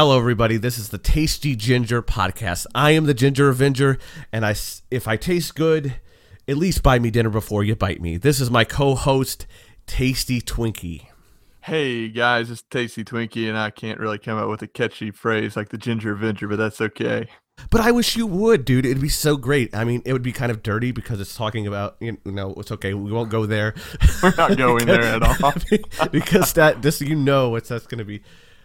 Hello, everybody. This is the Tasty Ginger podcast. I am the Ginger Avenger, and I, if I taste good, at least buy me dinner before you bite me. This is my co-host, Tasty Twinkie. Hey guys, it's Tasty Twinkie, and I can't really come up with a catchy phrase like the Ginger Avenger, but that's okay. But I wish you would, dude. It'd be so great. I mean, it would be kind of dirty because it's talking about, you know, it's okay. We won't go there. We're not going there at all. because that, just you know, what that's going to be.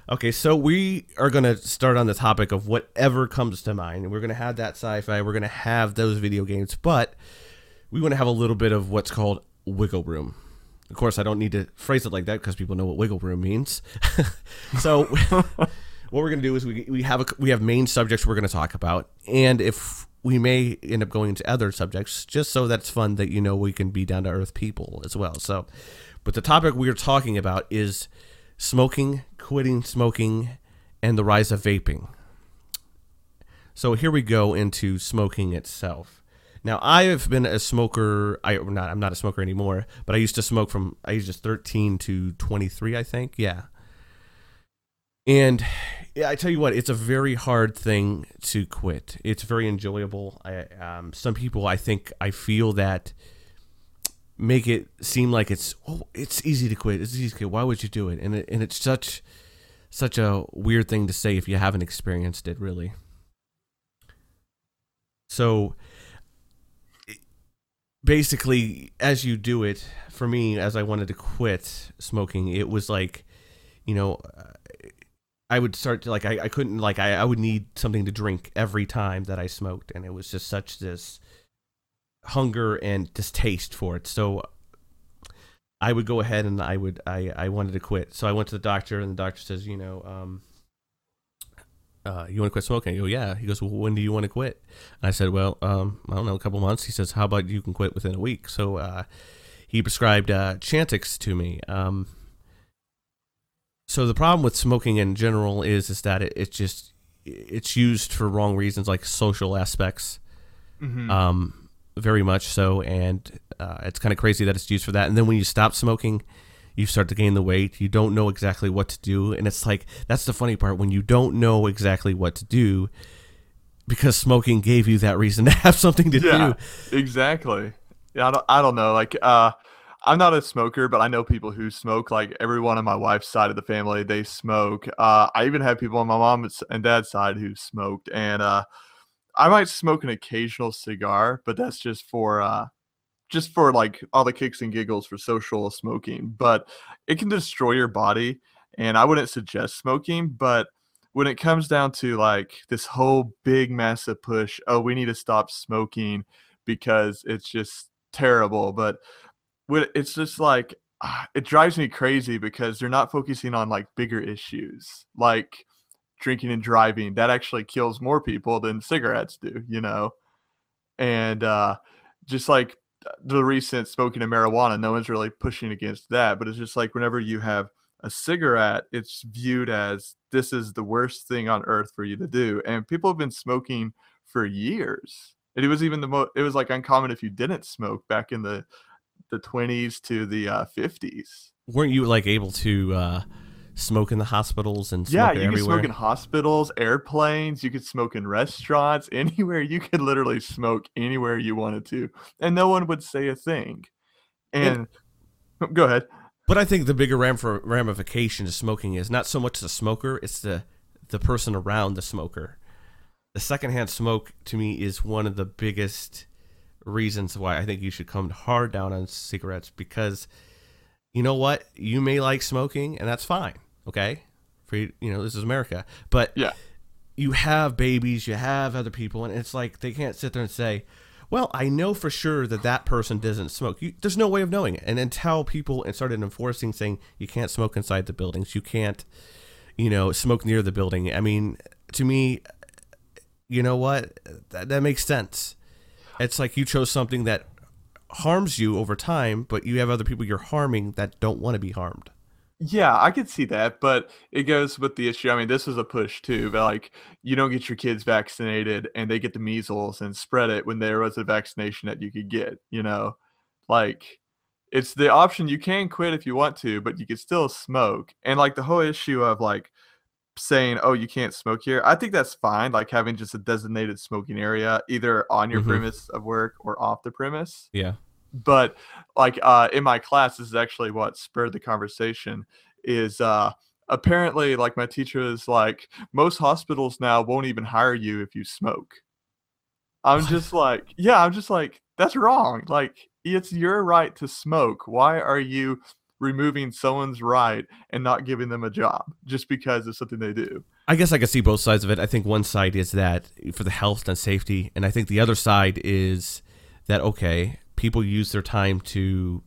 Okay, so we are going to start on the topic of whatever comes to mind. We're going to have that sci fi, we're going to have those video games, but we want to have a little bit of what's called wiggle room. Of course, I don't need to phrase it like that because people know what wiggle room means. so, what we're going to do is we, we have a, we have main subjects we're going to talk about, and if we may end up going into other subjects, just so that's fun that you know we can be down to earth people as well. So, but the topic we are talking about is smoking, quitting smoking, and the rise of vaping. So here we go into smoking itself. Now I have been a smoker. I am not. I'm not a smoker anymore. But I used to smoke from ages 13 to 23. I think. Yeah. And yeah, I tell you what, it's a very hard thing to quit. It's very enjoyable. I, um, some people, I think, I feel that make it seem like it's oh, it's easy to quit. It's easy to quit. Why would you do it? And it, and it's such such a weird thing to say if you haven't experienced it really. So basically as you do it for me as I wanted to quit smoking, it was like you know I would start to like I, I couldn't like I, I would need something to drink every time that I smoked and it was just such this hunger and distaste for it. So I would go ahead and I would I, I wanted to quit. So I went to the doctor and the doctor says, you know, um, uh, you want to quit smoking? I go, yeah. He goes, well, when do you want to quit? And I said, well, um, I don't know, a couple months. He says, how about you can quit within a week? So uh, he prescribed uh, Chantix to me. Um, so the problem with smoking in general is is that it, it just it's used for wrong reasons, like social aspects. Mhm. Um, very much so, and uh, it's kind of crazy that it's used for that. And then when you stop smoking, you start to gain the weight. You don't know exactly what to do, and it's like that's the funny part when you don't know exactly what to do because smoking gave you that reason to have something to yeah, do. exactly. Yeah, I don't, I don't know. Like, uh, I'm not a smoker, but I know people who smoke. Like everyone on my wife's side of the family, they smoke. Uh, I even have people on my mom's and dad's side who smoked, and uh, I might smoke an occasional cigar, but that's just for uh, just for like all the kicks and giggles for social smoking. But it can destroy your body, and I wouldn't suggest smoking. But when it comes down to like this whole big massive push, oh, we need to stop smoking because it's just terrible. But it's just like ah, it drives me crazy because they're not focusing on like bigger issues like drinking and driving that actually kills more people than cigarettes do you know? And uh just like the recent smoking of marijuana no one's really pushing against that but it's just like whenever you have a cigarette it's viewed as this is the worst thing on earth for you to do. And people have been smoking for years and it was even the most it was like uncommon if you didn't smoke back in the the 20s to the uh, 50s Weren't you like able to uh, smoke in the hospitals and yeah you could everywhere? smoke in hospitals airplanes you could smoke in restaurants anywhere you could literally smoke anywhere you wanted to and no one would say a thing and oh, go ahead But I think the bigger ram- ramification to smoking is not so much the smoker; it's the the person around the smoker. The secondhand smoke to me is one of the biggest reasons why I think you should come hard down on cigarettes because you know what you may like smoking and that's fine, okay? For you, you know this is America, but yeah you have babies, you have other people, and it's like they can't sit there and say, "Well, I know for sure that that person doesn't smoke." You, there's no way of knowing it. And until people and started enforcing saying you can't smoke inside the buildings, you can't, you know, smoke near the building. I mean, to me, you know what? That, that makes sense. It's like you chose something that harms you over time, but you have other people you're harming that don't want to be harmed. Yeah, I could see that, but it goes with the issue. I mean, this is a push too, but like you don't get your kids vaccinated and they get the measles and spread it when there was a vaccination that you could get, you know? Like it's the option you can quit if you want to, but you can still smoke. And like the whole issue of like saying, "Oh, you can't smoke here." I think that's fine. Like having just a designated smoking area, either on your Mhm. premise of work or off the premise. Yeah. But like uh, in my class, this is actually what spurred the conversation. Is uh, apparently like my teacher is like, most hospitals now won't even hire you if you smoke. I'm What? just like, yeah, I'm just like, that's wrong. Like, it's your right to smoke. Why are you removing someone's right and not giving them a job just because of something they do? I guess I can see both sides of it. I think one side is that for the health and safety, and I think the other side is that okay, people use their time to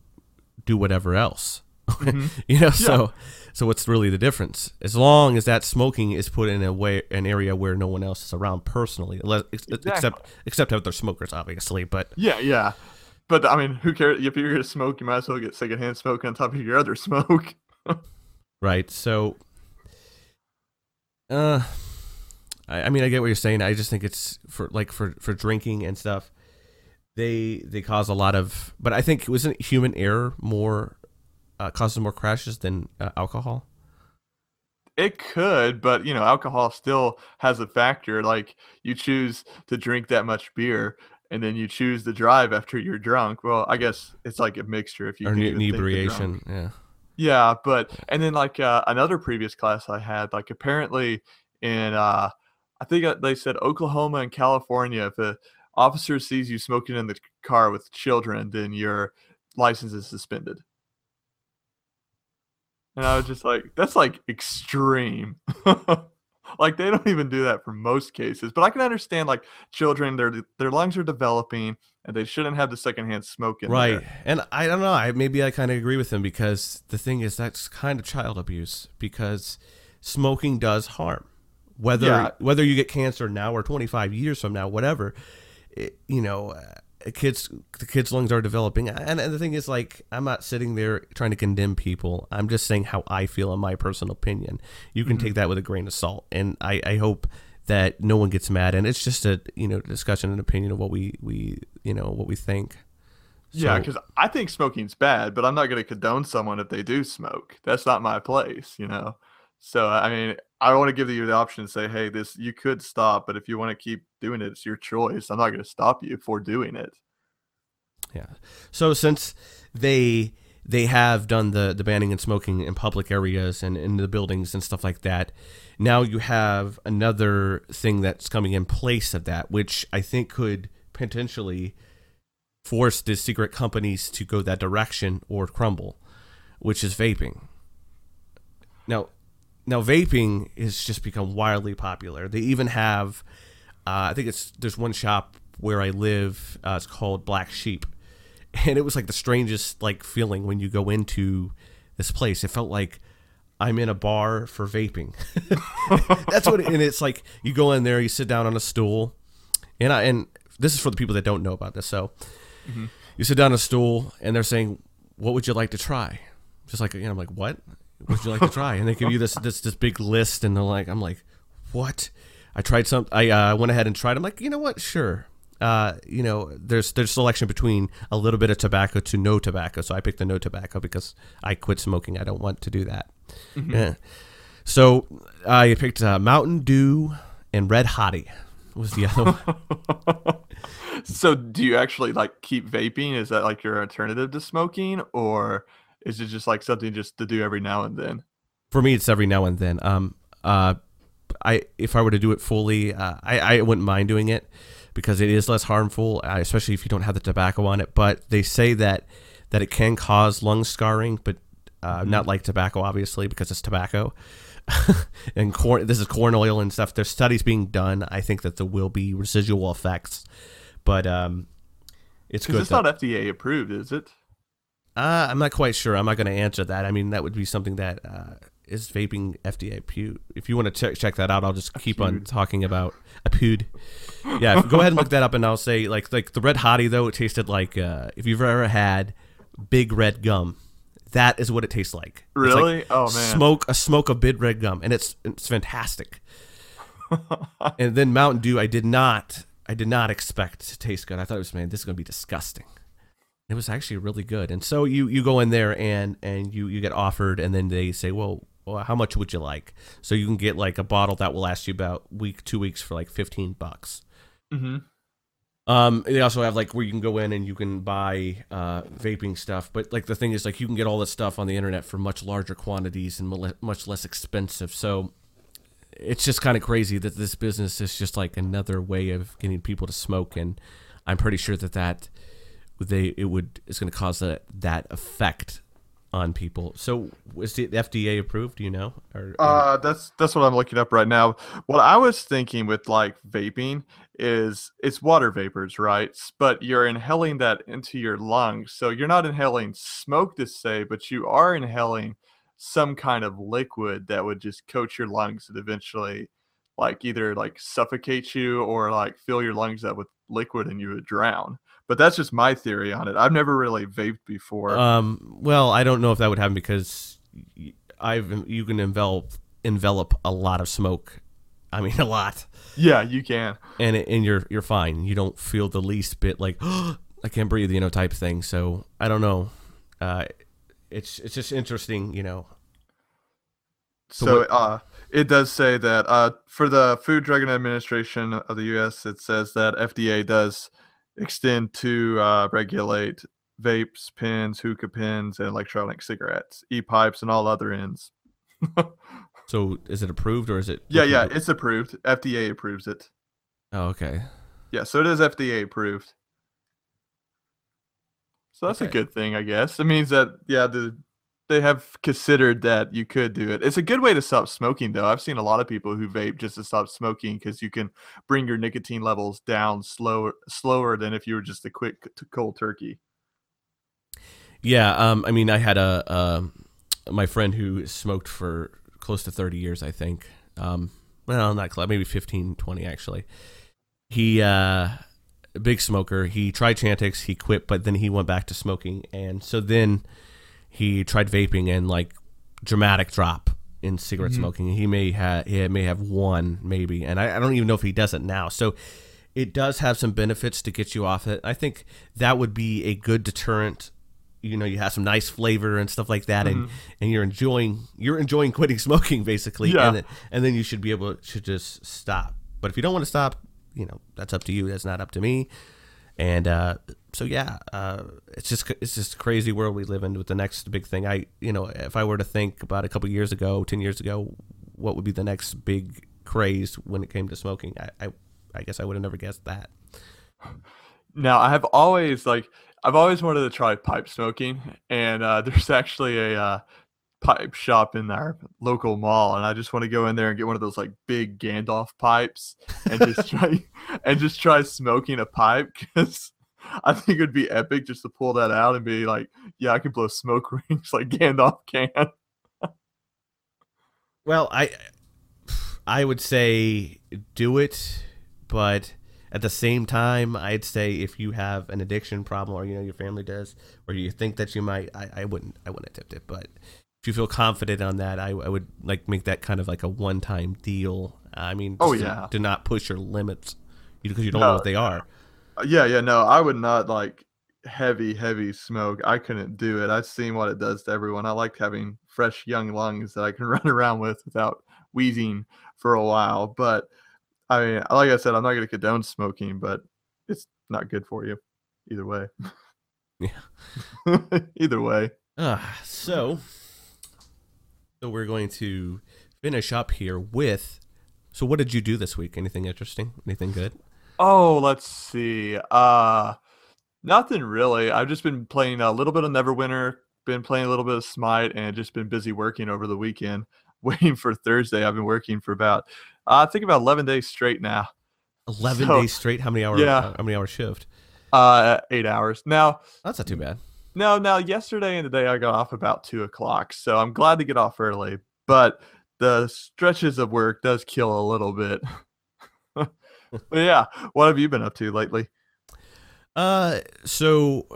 do whatever else. Mhm. you know, so so what's really the difference? As long as that smoking is put in a way an area where no one else is around personally, le- ex- Exactly. except except they're smokers, obviously. But Yeah, yeah. But I mean, who cares? If you're gonna smoke, you might as well get secondhand smoke on top of your other smoke. right, so uh, I, I mean, I get what you're saying. I just think it's for like for for drinking and stuff. They they cause a lot of, but I think wasn't human error more uh, causes more crashes than uh, alcohol. It could, but you know, alcohol still has a factor. Like you choose to drink that much beer, and then you choose to drive after you're drunk. Well, I guess it's like a mixture. If you or can ne- think inebriation. Yeah. Yeah, but and then like uh, another previous class I had, like apparently in uh, I think uh, they said Oklahoma and California, if a officer sees you smoking in the car with children, then your license is suspended. And I was just like, that's like extreme. like they don't even do that for most cases, but I can understand like children, their their lungs are developing, and they shouldn't have the secondhand smoke in Right. there. And I don't know. I maybe I kind of agree with him because the thing is that's kind of child abuse because smoking does harm. Whether Yeah. whether you get cancer now or 25 years from now, whatever, it, you know, uh, kids the kids' lungs are developing. And, and the thing is like I'm not sitting there trying to condemn people. I'm just saying how I feel in my personal opinion. You can Mhm. take that with a grain of salt. And I I hope that no one gets mad and it's just a you know discussion and opinion of what we we you know what we think Yeah, because I think smoking's bad, but I'm not going to condone someone if they do smoke. That's not my place, you know. So I mean, I want to give you the option to say, "Hey, this you could stop, but if you want to keep doing it, it's your choice. I'm not going to stop you for doing it." Yeah. So since they they have done the the banning and smoking in public areas and in the buildings and stuff like that, now you have another thing that's coming in place of that, which I think could potentially force the secret companies to go that direction or crumble, which is vaping. Now, now vaping has just become wildly popular. They even have, uh, I think it's there's one shop where I live. Uh, it's called Black Sheep, and it was like the strangest like feeling when you go into this place. It felt like I'm in a bar for vaping. That's what, it, and it's like you go in there, you sit down on a stool, and I and this is for the people that don't know about this. So Mhm. you sit down on a stool, and they're saying, "What would you like to try?" Just like you know, I'm like, "What would you like to try?" And they give you this this this big list, and they're like, "I'm like, what?" I tried some. I uh, went ahead and tried. I'm like, you know what? Sure. Uh, you know, there's there's selection between a little bit of tobacco to no tobacco. So I picked the no tobacco because I quit smoking. I don't want to do that. Mhm. Yeah. So I picked uh, Mountain Dew and Red Hottie was the other one. so, do you actually like keep vaping? Is that like your alternative to smoking, or is it just like something just to do every now and then? For me, it's every now and then. Um, uh, I if I were to do it fully, uh, I I wouldn't mind doing it because it is less harmful, uh, especially if you don't have the tobacco on it. But they say that that it can cause lung scarring, but uh, not like tobacco, obviously, because it's tobacco. and corn. This is corn oil and stuff. There's studies being done. I think that there will be residual effects, but um, it's good. it's not FDA approved, is it? Uh, I'm not quite sure. I'm not going to answer that. I mean, that would be something that uh, is vaping FDA approved. If you want to check check that out, I'll just keep on talking about approved. Yeah, go ahead and look that up, and I'll say like like the red hottie though. It tasted like uh, if you've ever had big red gum, that is what it tastes like. It's like Really? oh man. Smoke a smoke of big red gum, and it's it's fantastic. and then Mountain Dew, I did not I did not expect to taste good. I thought it was man, this is gonna be disgusting. It was actually really good. And so you you go in there and and you you get offered, and then they say, well, well, how much would you like? So you can get like a bottle that will last you about week, two weeks for like fifteen bucks. Mm-hmm. Um, they also have like where you can go in and you can buy uh, vaping stuff, but like the thing is like you can get all this stuff on the internet for much larger quantities and much less expensive. So it's just kind of crazy that this business is just like another way of getting people to smoke, and I'm pretty sure that that they it would it's going to cause that that effect on people. So is the FDA approved? Do you know? Or, Uh, that's that's what I'm looking up right now. What I was thinking with like vaping is it's water vapors, right? But you're inhaling that into your lungs, so you're not inhaling smoke to say, but you are inhaling some kind of liquid that would just coat your lungs and eventually, like either like suffocate you or like fill your lungs up with liquid and you would drown. But that's just my theory on it. I've never really vaped before. Um, well, I don't know if that would happen because I've you can envelop envelop a lot of smoke. I mean, a lot, yeah, you can. and it, and you're you're fine. You don't feel the least bit like I can't breathe, you know, type thing. So I don't know. Uh, it's it's just interesting, you know. So So what- uh, it does say that uh, for the Food Drug and Administration of the U.S., it says that FDA does extend to uh, regulate vapes, pens, hookah pens, and electronic cigarettes, e-pipes, and all other ends. So is it approved or is it? Yeah, yeah, it's approved. FDA approves it. Oh, okay. Yeah, so it is FDA approved. So that's a good thing, I guess. It means that yeah, the they have considered that you could do it. It's a good way to stop smoking, though. I've seen a lot of people who vape just to stop smoking because you can bring your nicotine levels down slower, slower than if you were just a quick cold turkey. Yeah, um, I mean, I had a um my friend who smoked for close to 30 years, I think. Um, well, not close, maybe 15, 20 actually. He uh, a big smoker. He tried Chantix, he quit, but then he went back to smoking, and so then he tried vaping and like dramatic drop in cigarette mm-hmm. smoking. He may have he may have one maybe, and I, I don't even know if he does it now. So it does have some benefits to get you off it. I think that would be a good deterrent. You know, you have some nice flavor and stuff like that, and mm-hmm. and you're enjoying you're enjoying quitting smoking basically, Yeah. and then, and then you should be able to just stop. But if you don't want to stop, you know, that's up to you. That's not up to me. And uh, so yeah, uh, it's just it's just a crazy world we live in with the next big thing. I you know if I were to think about a couple years ago, ten years ago, what would be the next big craze when it came to smoking? I I, I guess I would have never guessed that. Now, I have always like I've always wanted to try pipe smoking, and uh, there's actually a uh, pipe shop in our local mall, and I just want to go in there and get one of those like big Gandalf pipes and just try and just try smoking a pipe because I think it would be epic just to pull that out and be like, yeah, I can blow smoke rings like Gandalf can. Well, I I would say do it, but at the same time, I'd say if you have an addiction problem, or you know your family does, or you think that you might, I, I wouldn't I wouldn't attempt it. But if you feel confident on that, I, I would like make that kind of like a one time deal. I mean, Oh, to- yeah. to, not push your limits because you don't know what they are. Uh, Yeah, yeah, no, I would not like heavy, heavy smoke. I couldn't do it. I've seen what it does to everyone. I like having fresh, young lungs that I can run around with without wheezing for a while. But I mean, like I said, I'm not going to condone smoking, but it's not good for you either way. Yeah. either way. Uh, so, so we're going to finish up here with. So, what did you do this week? Anything interesting? Anything good? Oh, let's see. Uh nothing really. I've just been playing a little bit of Neverwinter, been playing a little bit of Smite, and just been busy working over the weekend, waiting for Thursday. I've been working for about uh, I think about eleven days straight now. Eleven So- days straight. How many hours? Yeah. How many hours shift? Uh eight hours. Now That's not too bad. no, now yesterday and today I got off about two o'clock. So I'm glad to get off early. But the stretches of work does kill a little bit. yeah, what have you been up to lately? Uh, so,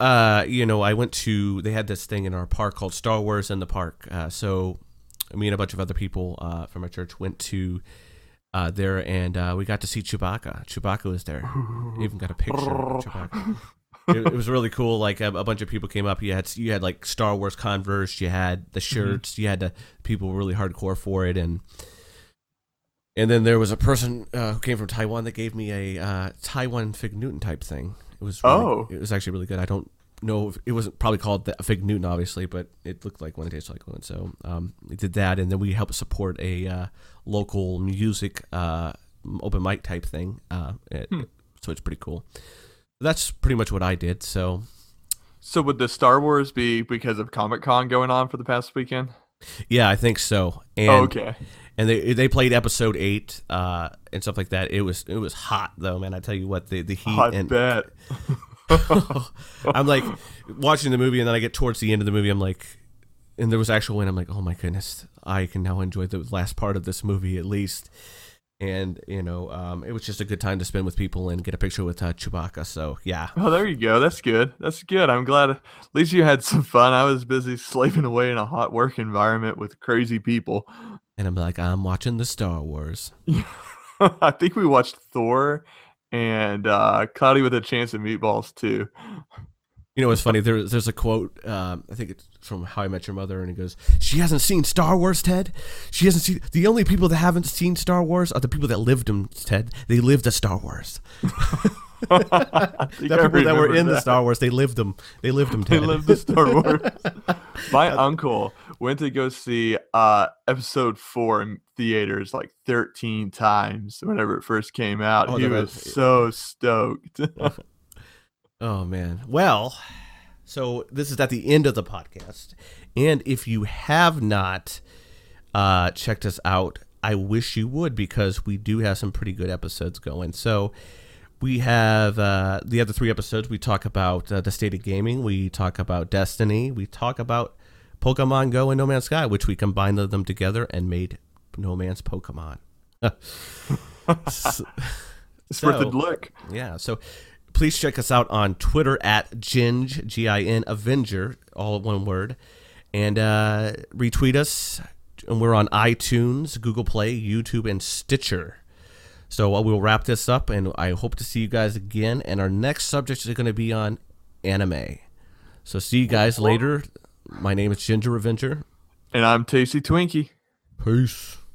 uh, you know, I went to. They had this thing in our park called Star Wars in the Park. Uh, so, me and a bunch of other people uh, from our church went to uh, there, and uh, we got to see Chewbacca. Chewbacca was there. Even got a picture of Chewbacca. it, it was really cool. Like a, a bunch of people came up. You had you had like Star Wars Converse. You had the shirts. You had the people were really hardcore for it, and and then there was a person uh, who came from Taiwan that gave me a uh, Taiwan Fig Newton type thing. It was really, Oh. it was actually really good. I don't know if it wasn't probably called the Fig Newton, obviously, but it looked like one. It tasted like one. So um, we did that, and then we helped support a uh, local music uh, open mic type thing. Uh, it- Hmm. So it's pretty cool. That's pretty much what I did. So So would the Star Wars be because of Comic Con going on for the past weekend? yeah, I think so. And oh, okay. And they they played episode eight uh, and stuff like that. It was it was hot though, man. I tell you what, the the heat I and bet. I'm like watching the movie, and then I get towards the end of the movie. I'm like, and there was actual wind. I'm like, oh my goodness, I can now enjoy the last part of this movie at least. And you know, um, it was just a good time to spend with people and get a picture with uh, Chewbacca. So yeah, Oh, there you go. That's good. That's good. I'm glad at least you had some fun. I was busy slaving away in a hot work environment with crazy people. And I'm like, I'm watching the Star Wars. I think we watched Thor and uh, Cloudy with a Chance of Meatballs too. You know what's funny? There, there's a quote. Um, I think it's from How I Met Your Mother, and it goes, "She hasn't seen Star Wars, Ted. She hasn't seen. The only people that haven't seen Star Wars are the people that lived them, Ted. They lived the Star Wars. The people that were in the. Star Wars, they lived them. They lived them, They lived the Star Wars. My uncle went to go see uh, episode four in theaters like 13 times whenever it first came out. Oh, he was was- so stoked. Oh man. Well, so this is at the end of the podcast, and if you have not uh, checked us out, I wish you would because we do have some pretty good episodes going. So we have uh, the other three episodes. We talk about uh, the state of gaming. We talk about Destiny. We talk about Pokemon Go and No Man's Sky, which we combined them together and made No Man's Pokemon. So- it's worth a look. yeah. So please check us out on Twitter at Ginge, G I N Avenger, all one word. And uh, retweet us. And we're on iTunes, Google Play, YouTube, and Stitcher. So uh, we'll wrap this up, and I hope to see you guys again. And our next subject is going to be on anime. So see you guys later. My name is Ginger Avenger. And I'm Tasty Twinkie. Peace.